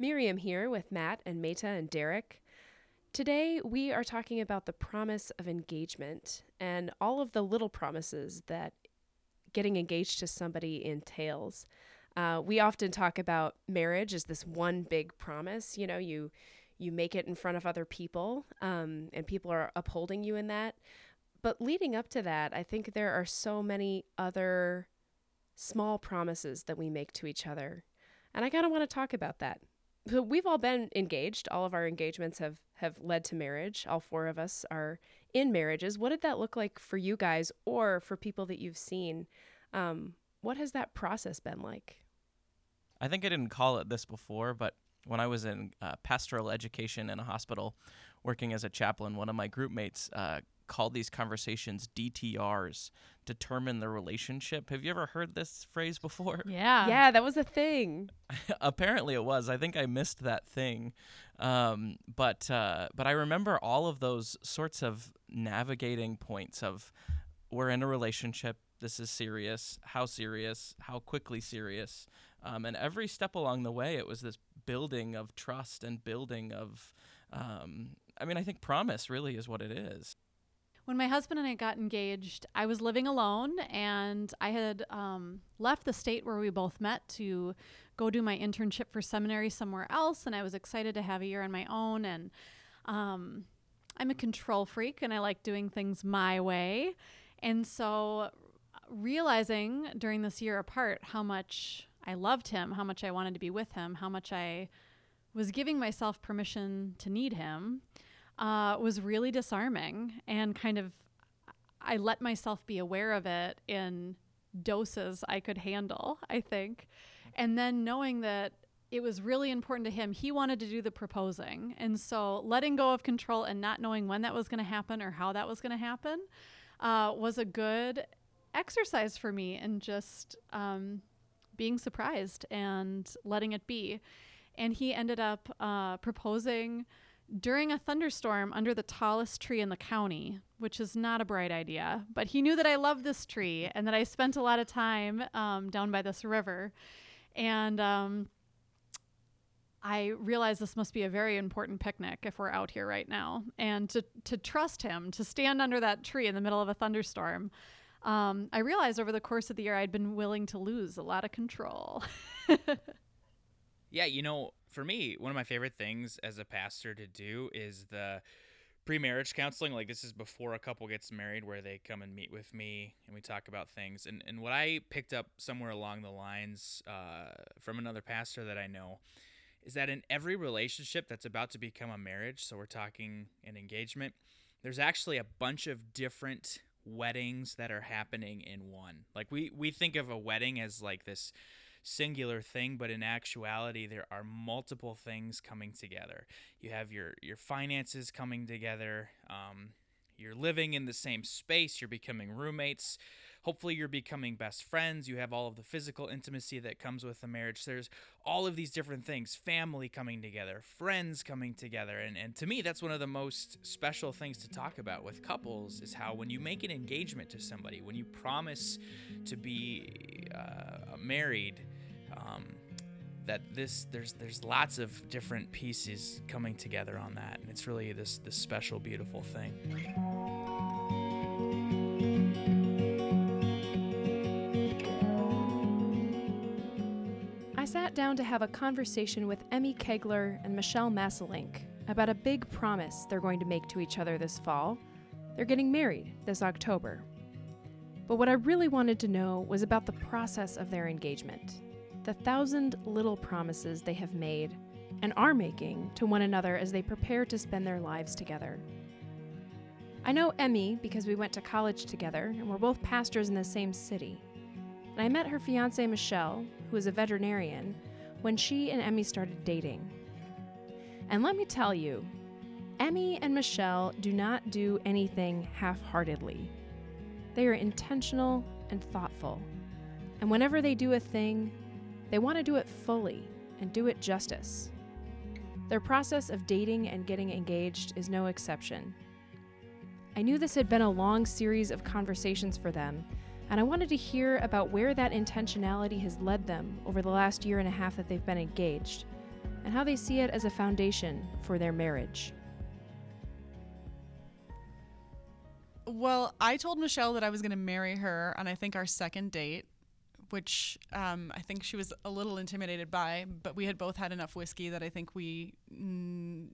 Miriam here with Matt and Meta and Derek. Today, we are talking about the promise of engagement and all of the little promises that getting engaged to somebody entails. Uh, we often talk about marriage as this one big promise. You know, you you make it in front of other people, um, and people are upholding you in that. But leading up to that, I think there are so many other small promises that we make to each other, and I kind of want to talk about that so we've all been engaged. All of our engagements have have led to marriage. All four of us are in marriages. What did that look like for you guys, or for people that you've seen? Um, what has that process been like? I think I didn't call it this before, but when I was in uh, pastoral education in a hospital, working as a chaplain, one of my group mates uh, called these conversations DTRs, determine the relationship. Have you ever heard this phrase before? Yeah. Yeah, that was a thing. Apparently it was. I think I missed that thing. Um, but uh, but I remember all of those sorts of navigating points of we're in a relationship. This is serious. How serious? How quickly serious? Um, and every step along the way, it was this building of trust and building of, um, I mean, I think promise really is what it is. When my husband and I got engaged, I was living alone and I had um, left the state where we both met to go do my internship for seminary somewhere else. And I was excited to have a year on my own. And um, I'm a control freak and I like doing things my way. And so, realizing during this year apart how much I loved him, how much I wanted to be with him, how much I was giving myself permission to need him uh, was really disarming and kind of I let myself be aware of it in doses I could handle, I think. And then knowing that it was really important to him, he wanted to do the proposing. And so letting go of control and not knowing when that was going to happen or how that was going to happen uh, was a good exercise for me and just um, being surprised and letting it be. And he ended up uh, proposing during a thunderstorm under the tallest tree in the county, which is not a bright idea. But he knew that I loved this tree and that I spent a lot of time um, down by this river. And um, I realized this must be a very important picnic if we're out here right now. And to, to trust him, to stand under that tree in the middle of a thunderstorm, um, I realized over the course of the year I'd been willing to lose a lot of control. yeah, you know, for me, one of my favorite things as a pastor to do is the pre-marriage counseling. Like this is before a couple gets married, where they come and meet with me and we talk about things. And and what I picked up somewhere along the lines uh, from another pastor that I know is that in every relationship that's about to become a marriage, so we're talking an engagement, there's actually a bunch of different weddings that are happening in one. Like we we think of a wedding as like this singular thing, but in actuality, there are multiple things coming together. You have your your finances coming together. Um, you're living in the same space. You're becoming roommates. Hopefully, you're becoming best friends. You have all of the physical intimacy that comes with a marriage. There's all of these different things family coming together, friends coming together. And, and to me, that's one of the most special things to talk about with couples is how when you make an engagement to somebody, when you promise to be uh, married, um, that this there's there's lots of different pieces coming together on that, and it's really this this special, beautiful thing. Sat down to have a conversation with Emmy Kegler and Michelle Masselink about a big promise they're going to make to each other this fall. They're getting married this October. But what I really wanted to know was about the process of their engagement the thousand little promises they have made and are making to one another as they prepare to spend their lives together. I know Emmy because we went to college together and we're both pastors in the same city. And I met her fiance Michelle, who is a veterinarian, when she and Emmy started dating. And let me tell you, Emmy and Michelle do not do anything half heartedly. They are intentional and thoughtful. And whenever they do a thing, they want to do it fully and do it justice. Their process of dating and getting engaged is no exception. I knew this had been a long series of conversations for them, and I wanted to hear about where that intentionality has led them over the last year and a half that they've been engaged. and how they see it as a foundation for their marriage. Well, I told Michelle that I was going to marry her on I think our second date, which um, I think she was a little intimidated by, but we had both had enough whiskey that I think we mm,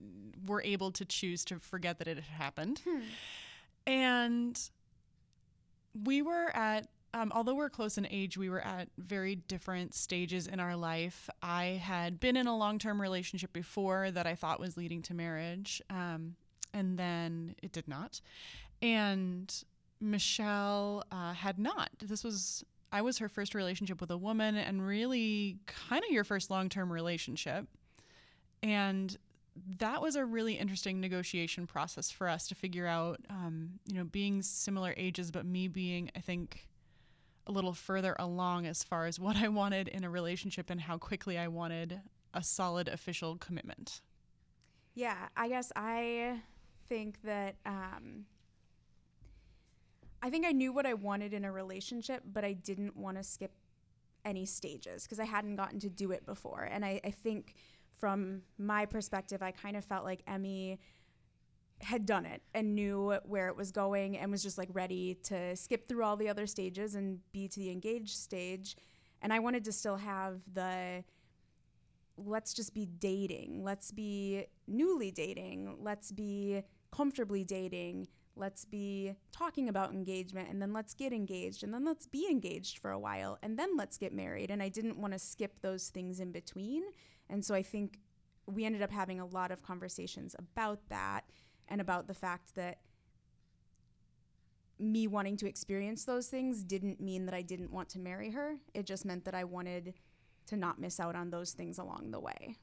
were able to choose to forget that it had happened. And we were at, um, although we're close in age, we were at very different stages in our life. I had been in a long term relationship before that I thought was leading to marriage, um, and then it did not. And Michelle uh, had not. This was, I was her first relationship with a woman, and really kind of your first long term relationship. And that was a really interesting negotiation process for us to figure out, um, you know, being similar ages, but me being, I think, a little further along as far as what I wanted in a relationship and how quickly I wanted a solid official commitment. Yeah, I guess I think that um, I think I knew what I wanted in a relationship, but I didn't want to skip any stages because I hadn't gotten to do it before. And I, I think from my perspective, I kind of felt like Emmy had done it and knew where it was going and was just like ready to skip through all the other stages and be to the engaged stage. And I wanted to still have the let's just be dating, let's be newly dating, let's be comfortably dating, let's be talking about engagement and then let's get engaged and then let's be engaged for a while and then let's get married. And I didn't want to skip those things in between. And so I think we ended up having a lot of conversations about that and about the fact that me wanting to experience those things didn't mean that I didn't want to marry her. It just meant that I wanted to not miss out on those things along the way.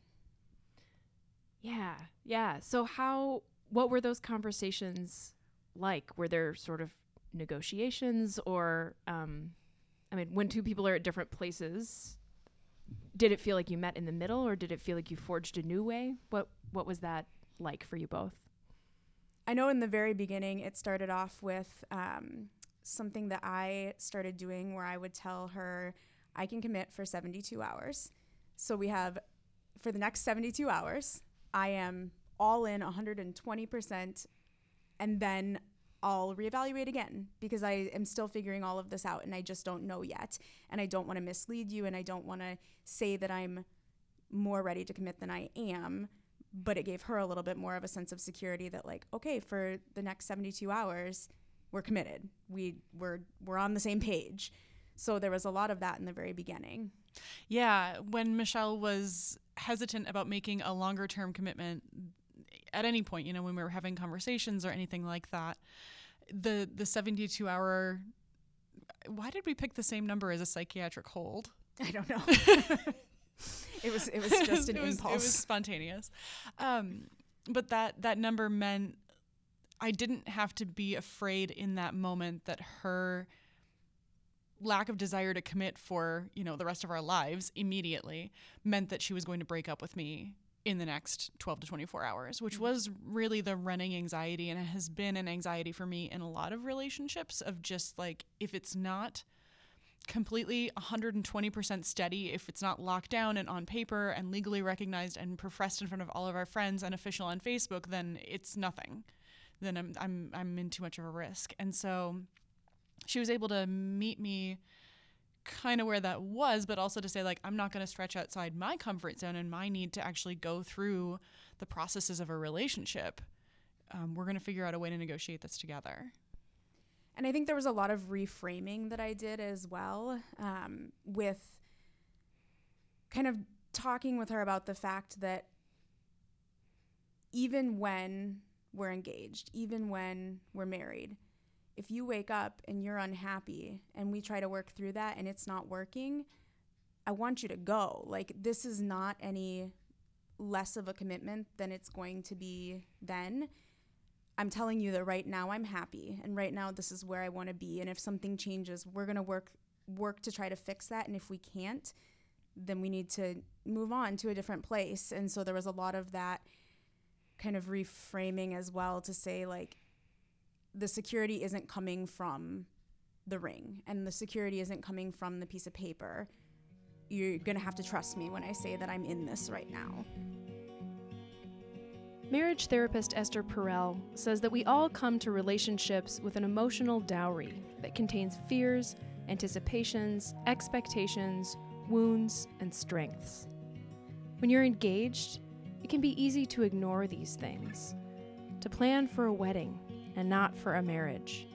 Yeah, yeah. So, how, what were those conversations like? Were there sort of negotiations or, um, I mean, when two people are at different places, did it feel like you met in the middle or did it feel like you forged a new way? What, what was that like for you both? I know in the very beginning, it started off with um, something that I started doing where I would tell her, I can commit for 72 hours. So we have, for the next 72 hours, I am all in 120%, and then I'll reevaluate again because I am still figuring all of this out and I just don't know yet. And I don't want to mislead you and I don't want to say that I'm more ready to commit than I am but it gave her a little bit more of a sense of security that like okay for the next 72 hours we're committed. We we're we're on the same page. So there was a lot of that in the very beginning. Yeah, when Michelle was hesitant about making a longer term commitment at any point, you know, when we were having conversations or anything like that, the the 72 hour why did we pick the same number as a psychiatric hold? i don't know it was it was just an it was, impulse It was spontaneous. Um, but that that number meant I didn't have to be afraid in that moment that her lack of desire to commit for you know the rest of our lives immediately meant that she was going to break up with me in the next 12 to 24 hours which mm-hmm. was really the running anxiety and it has been an anxiety for me in a lot of relationships of just like if it's not completely 120% steady if it's not locked down and on paper and legally recognized and professed in front of all of our friends and official on Facebook then it's nothing. Then I'm I'm I'm in too much of a risk. And so she was able to meet me kind of where that was but also to say like I'm not going to stretch outside my comfort zone and my need to actually go through the processes of a relationship. Um, we're going to figure out a way to negotiate this together. And I think there was a lot of reframing that I did as well um, with kind of talking with her about the fact that even when we're engaged, even when we're married, if you wake up and you're unhappy and we try to work through that and it's not working, I want you to go. Like, this is not any less of a commitment than it's going to be then. I'm telling you that right now I'm happy and right now this is where I want to be and if something changes we're going to work work to try to fix that and if we can't then we need to move on to a different place and so there was a lot of that kind of reframing as well to say like the security isn't coming from the ring and the security isn't coming from the piece of paper you're going to have to trust me when I say that I'm in this right now. Marriage therapist Esther Perel says that we all come to relationships with an emotional dowry that contains fears, anticipations, expectations, wounds, and strengths. When you're engaged, it can be easy to ignore these things, to plan for a wedding and not for a marriage.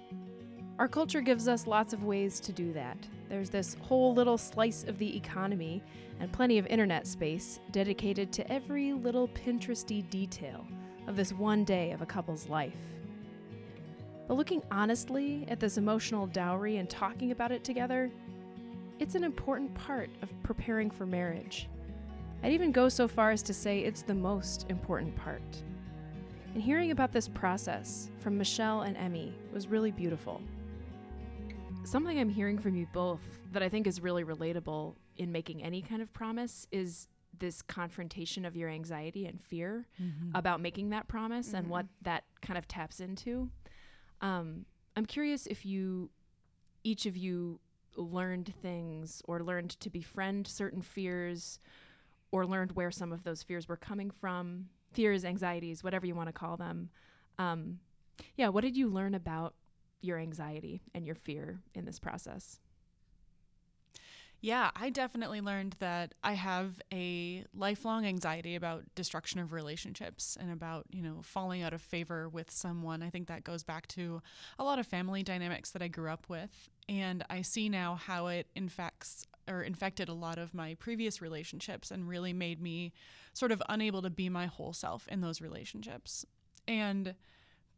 Our culture gives us lots of ways to do that. There's this whole little slice of the economy and plenty of internet space dedicated to every little Pinteresty detail of this one day of a couple's life. But looking honestly at this emotional dowry and talking about it together, it's an important part of preparing for marriage. I'd even go so far as to say it's the most important part. And hearing about this process from Michelle and Emmy was really beautiful. Something I'm hearing from you both that I think is really relatable in making any kind of promise is this confrontation of your anxiety and fear about making that promise and what that kind of taps into. Um, I'm curious if you, each of you, learned things or learned to befriend certain fears or learned where some of those fears were coming from fears, anxieties, whatever you want to call them. Um, yeah, what did you learn about your anxiety and your fear in this process? Yeah, I definitely learned that I have a lifelong anxiety about destruction of relationships and about, you know, falling out of favor with someone. I think that goes back to a lot of family dynamics that I grew up with. And I see now how it infects or infected a lot of my previous relationships and really made me sort of unable to be my whole self in those relationships. And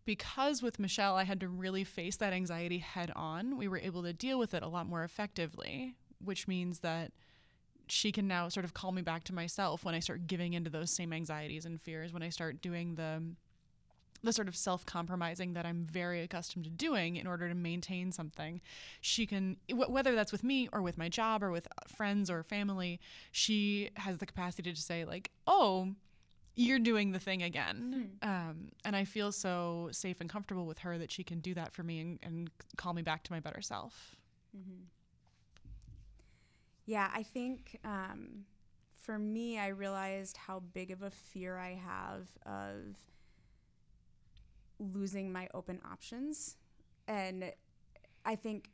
because with Michelle, I had to really face that anxiety head on, we were able to deal with it a lot more effectively, which means that she can now sort of call me back to myself when I start giving into those same anxieties and fears, when I start doing the the sort of self-compromising that I'm very accustomed to doing in order to maintain something. She can wh- whether that's with me or with my job or with friends or family, she has the capacity to say like, "Oh, you're doing the thing again. Um, and I feel so safe and comfortable with her that she can do that for me and, and call me back to my better self. Mm-hmm. Yeah, I think um, for me, I realized how big of a fear I have of losing my open options. And I think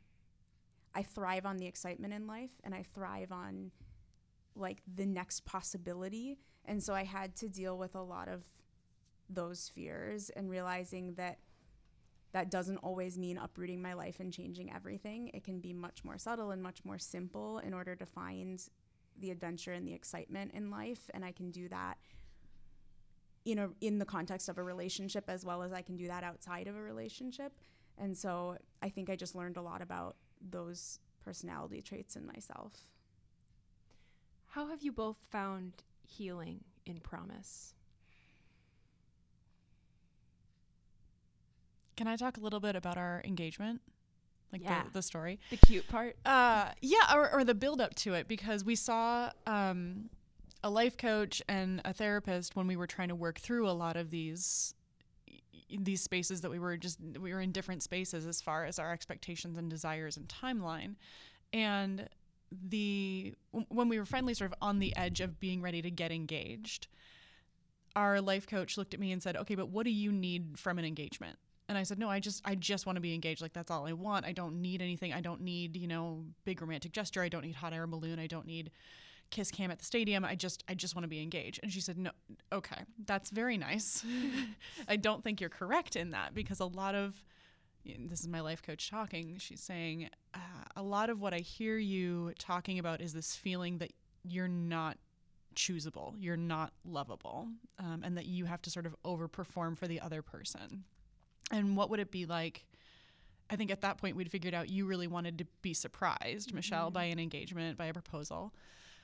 I thrive on the excitement in life and I thrive on like the next possibility. And so I had to deal with a lot of those fears and realizing that that doesn't always mean uprooting my life and changing everything. It can be much more subtle and much more simple in order to find the adventure and the excitement in life. And I can do that in a in the context of a relationship as well as I can do that outside of a relationship. And so I think I just learned a lot about those personality traits in myself. How have you both found healing in promise? Can I talk a little bit about our engagement? Like Yeah. the, the story? The cute part? Uh, yeah, or, or the build up to it because we saw um, a life coach and a therapist when we were trying to work through a lot of these these spaces that we were just we were in different spaces as far as our expectations and desires and timeline and the when we were finally sort of on the edge of being ready to get engaged our life coach looked at me and said okay but what do you need from an engagement and I said, no, I just, I just want to be engaged. Like that's all I want. I don't need anything. I don't need, you know, big romantic gesture. I don't need hot air balloon. I don't need kiss cam at the stadium. I just, I just want to be engaged. And she said, no, okay, that's very nice. I don't think you're correct in that because a lot of, this is my life coach talking. She's saying uh, a lot of what I hear you talking about is this feeling that you're not choosable, you're not lovable, um, and that you have to sort of overperform for the other person. And what would it be like? I think at that point we'd figured out you really wanted to be surprised, Michelle, by an engagement, by a proposal.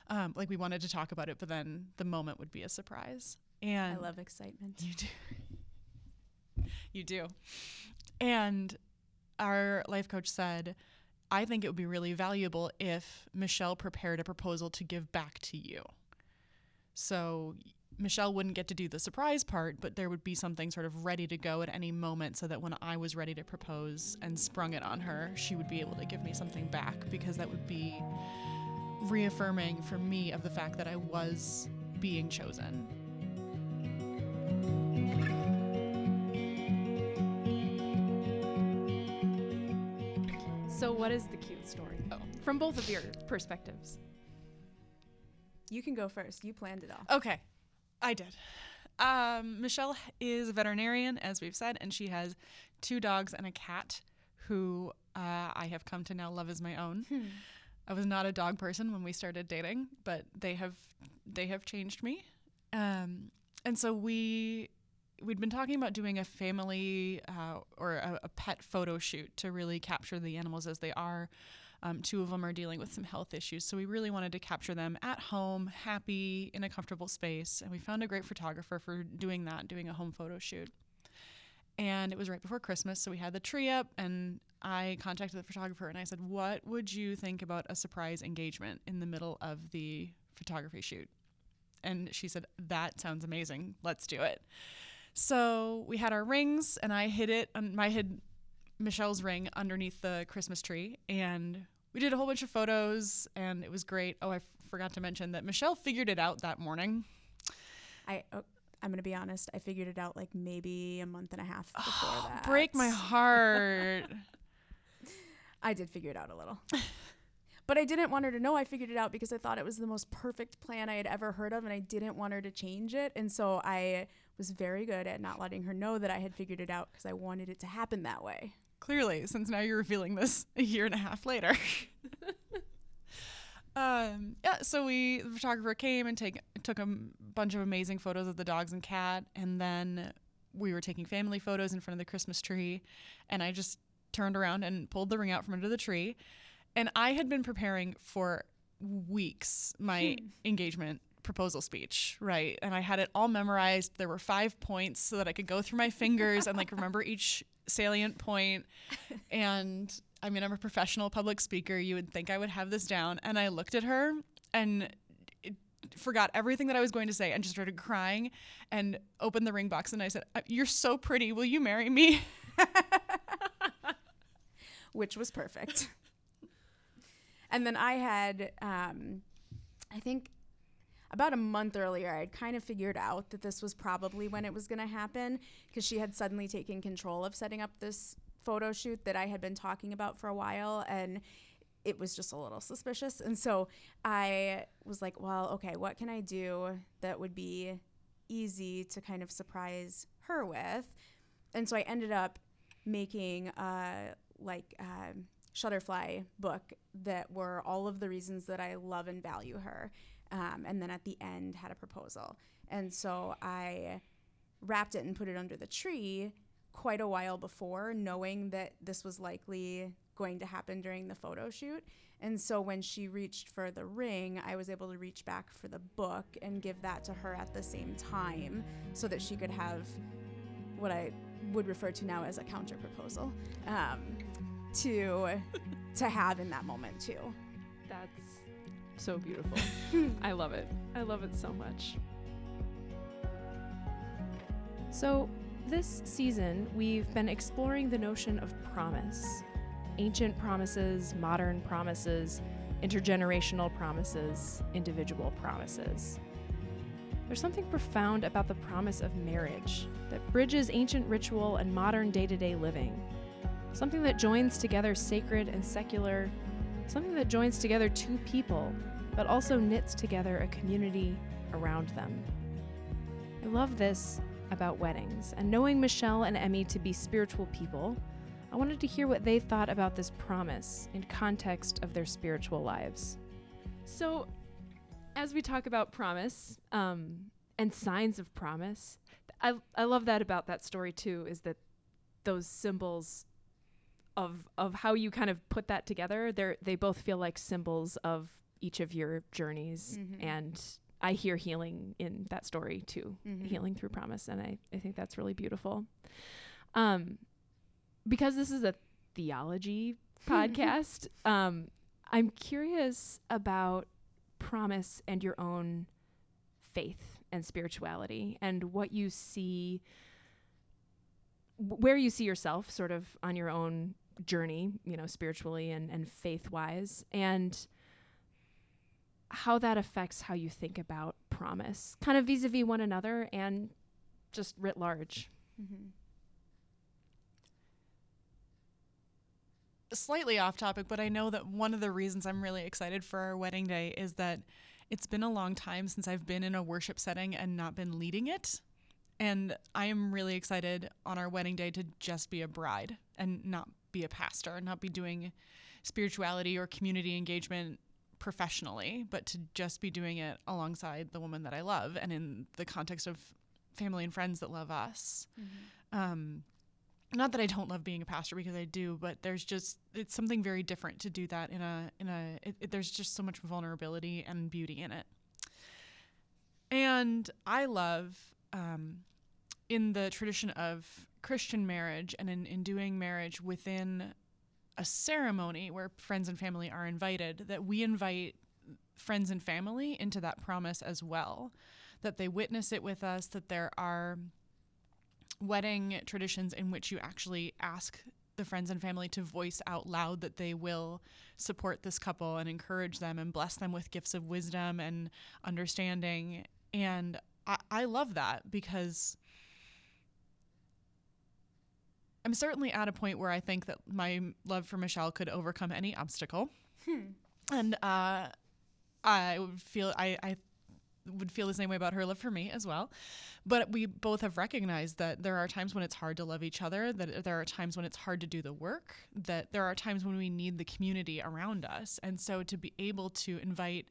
Um, like we wanted to talk about it, but then the moment would be a surprise. And I love excitement. you do. you do. And our life coach said, I think it would be really valuable if Michelle prepared a proposal to give back to you. So Michelle wouldn't get to do the surprise part, but there would be something sort of ready to go at any moment so that when I was ready to propose and sprung it on her, she would be able to give me something back because that would be reaffirming for me of the fact that I was being chosen. So, what is the cute story? Oh. From both of your perspectives. You can go first. You planned it all. Okay, I did. Um, Michelle is a veterinarian, as we've said, and she has two dogs and a cat who uh, I have come to now love as my own. I was not a dog person when we started dating, but they have they have changed me. Um, and so we we'd been talking about doing a family uh, or a, a pet photo shoot to really capture the animals as they are. Um, two of them are dealing with some health issues, so we really wanted to capture them at home, happy, in a comfortable space. And we found a great photographer for doing that, doing a home photo shoot. And it was right before Christmas, so we had the tree up, and I contacted the photographer and I said, What would you think about a surprise engagement in the middle of the photography shoot? And she said, That sounds amazing. Let's do it. So we had our rings, and I hid it, and I hid Michelle's ring underneath the Christmas tree, and we did a whole bunch of photos, and it was great. Oh, I f- forgot to mention that Michelle figured it out that morning. I oh, I'm gonna be honest. I figured it out like maybe a month and a half before that. Break my heart. I did figure it out a little. But I didn't want her to know I figured it out because I thought it was the most perfect plan I had ever heard of and I didn't want her to change it. And so I was very good at not letting her know that I had figured it out because I wanted it to happen that way. Clearly, since now you're revealing this a year and a half later. um, yeah, so we the photographer came and take took a m- bunch of amazing photos of the dogs and cat, and then we were taking family photos in front of the Christmas tree, and I just turned around and pulled the ring out from under the tree, and I had been preparing for weeks my engagement proposal speech, right? And I had it all memorized. There were five points so that I could go through my fingers and like remember each salient. And I mean, I'm a professional public speaker. You would think I would have this down. And I looked at her and forgot everything that I was going to say and just started crying and opened the ring box and I said, "Uh, "You're so pretty. Will you marry me?" which was perfect. and then I had, um, I think about a month earlier, I'd kind of figured out that this was probably when it was going to happen because she had suddenly taken control of setting up this photo shoot that I had been talking about for a while. And it was just a little suspicious. And so I was like, well, okay, what can I do that would be easy to kind of surprise her with? And so I ended up making a like uh, Shutterfly book that were all of the reasons that I love and value her. Um, and then at the end had a proposal. And so I wrapped it and put it under the tree quite a while before, knowing that this was likely going to happen during the photo shoot. And so when she reached for the ring, I was able to reach back for the book and give that to her at the same time so that she could have what I would refer to now as a counter proposal um, to to have in that moment too. That's so beautiful. I love it. I love it so much. So, this season, we've been exploring the notion of promise ancient promises, modern promises, intergenerational promises, individual promises. There's something profound about the promise of marriage that bridges ancient ritual and modern day to day living. Something that joins together sacred and secular, something that joins together two people, but also knits together a community around them. I love this about weddings, and knowing Michelle and Emmy to be spiritual people, I wanted to hear what they thought about this promise in context of their spiritual lives. So, as we talk about promise um, and signs of promise, I, I love that about that story too, is that those symbols of of how you kind of put that together, they they both feel like symbols of each of your journeys Mhm. and I hear healing in that story too, Mhm. healing through promise, and I, I think that's really beautiful. Um, because this is a theology podcast, um, I'm curious about promise and your own faith and spirituality and what you see, where you see yourself sort of on your own journey, you know, spiritually and, and faith wise. And how that affects how you think about promise, kind of vis a vis one another and just writ large. Mm-hmm. Slightly off topic, but I know that one of the reasons I'm really excited for our wedding day is that it's been a long time since I've been in a worship setting and not been leading it. And I am really excited on our wedding day to just be a bride and not be a pastor, and not be doing spirituality or community engagement professionally, but to just be doing it alongside the woman that I love and in the context of family and friends that love us. Mm-hmm. Um, not that I don't love being a pastor because I do, but there's just it's something very different to do that in a in a it, it, there's just so much vulnerability and beauty in it. And I love um, in the tradition of Christian marriage and in, in doing marriage within a ceremony where friends and family are invited, that we invite friends and family into that promise as well, that they witness it with us, that there are wedding traditions in which you actually ask the friends and family to voice out loud that they will support this couple and encourage them and bless them with gifts of wisdom and understanding. And I, I love that because I'm certainly at a point where I think that my love for Michelle could overcome any obstacle. And uh, I would feel I, I would feel the same way about her love for me as well. But we both have recognized that there are times when it's hard to love each other, that there are times when it's hard to do the work, that there are times when we need the community around us. And so to be able to invite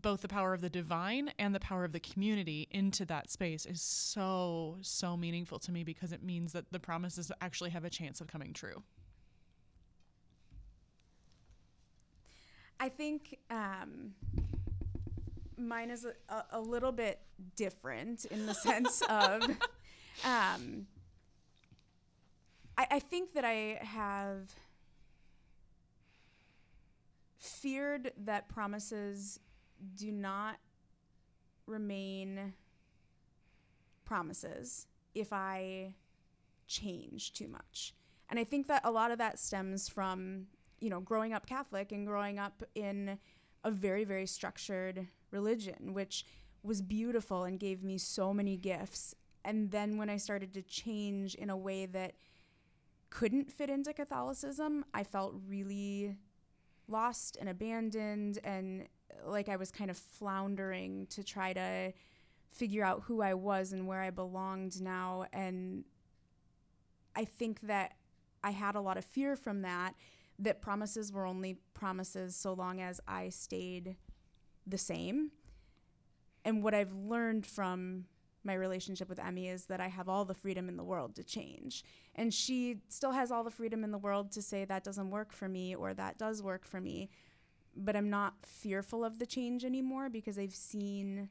both the power of the divine and the power of the community into that space is so, so meaningful to me because it means that the promises actually have a chance of coming true. I think um, mine is a, a, little bit different in the sense of um, I, I think that I have feared that promises do not remain promises if I change too much. And I think that a lot of that stems from, you know, growing up Catholic and growing up in a very, very structured religion, which was beautiful and gave me so many gifts. And then when I started to change in a way that couldn't fit into Catholicism, I felt really lost and abandoned and like I was kind of floundering to try to figure out who I was and where I belonged now. And I think that I had a lot of fear from that, that promises were only promises so long as I stayed the same. And what I've learned from my relationship with Emmy is that I have all the freedom in the world to change. And she still has all the freedom in the world to say that doesn't work for me or that does work for me. But I'm not fearful of the change anymore because I've seen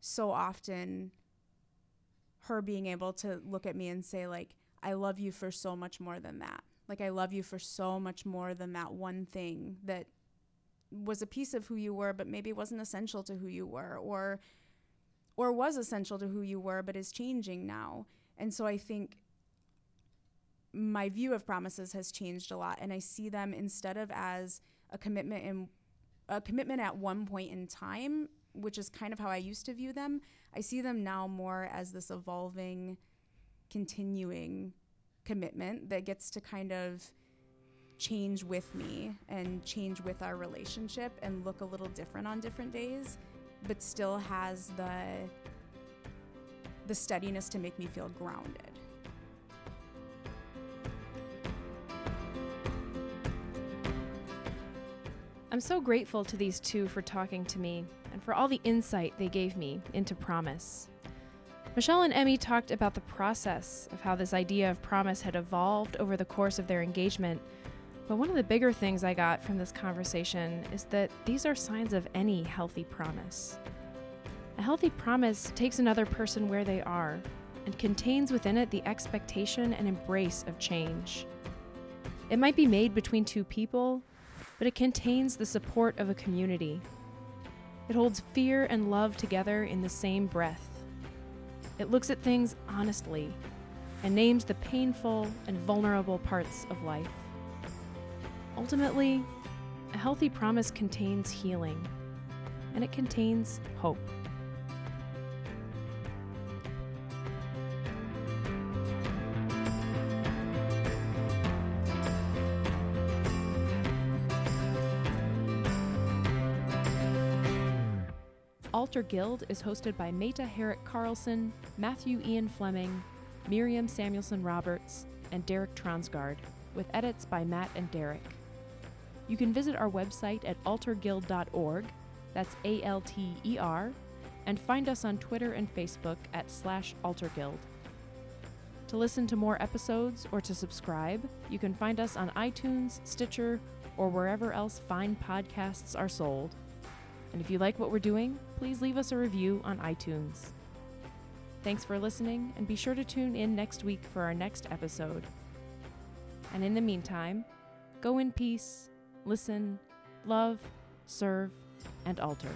so often her being able to look at me and say, like, I love you for so much more than that. Like, I love you for so much more than that one thing that was a piece of who you were, but maybe wasn't essential to who you were, or or was essential to who you were, but is changing now. And so I think my view of promises has changed a lot, and I see them instead of as a commitment in a commitment at one point in time, which is kind of how I used to view them. I see them now more as this evolving, continuing commitment that gets to kind of change with me and change with our relationship and look a little different on different days but still has the the steadiness to make me feel grounded. I'm so grateful to these two for talking to me and for all the insight they gave me into promise. Michelle and Emmy talked about the process of how this idea of promise had evolved over the course of their engagement. But one of the bigger things I got from this conversation is that these are signs of any healthy promise. A healthy promise takes another person where they are and contains within it the expectation and embrace of change. It might be made between two people, but it contains the support of a community. It holds fear and love together in the same breath. It looks at things honestly and names the painful and vulnerable parts of life. Ultimately, A healthy promise contains healing, and it contains hope. Alter Guild is hosted by Meta Herrick Carlson, Matthew Ian Fleming, Miriam Samuelson Roberts, and Derek Transgard, with edits by Matt and Derek. You can visit our website at alterguild.org, that's A L T E R, and find us on Twitter and Facebook at slash alterguild. To listen to more episodes or to subscribe, you can find us on iTunes, Stitcher, or wherever else fine podcasts are sold. And if you like what we're doing, please leave us a review on iTunes. Thanks for listening, and be sure to tune in next week for our next episode. And in the meantime, go in peace, listen, love, serve, and alter.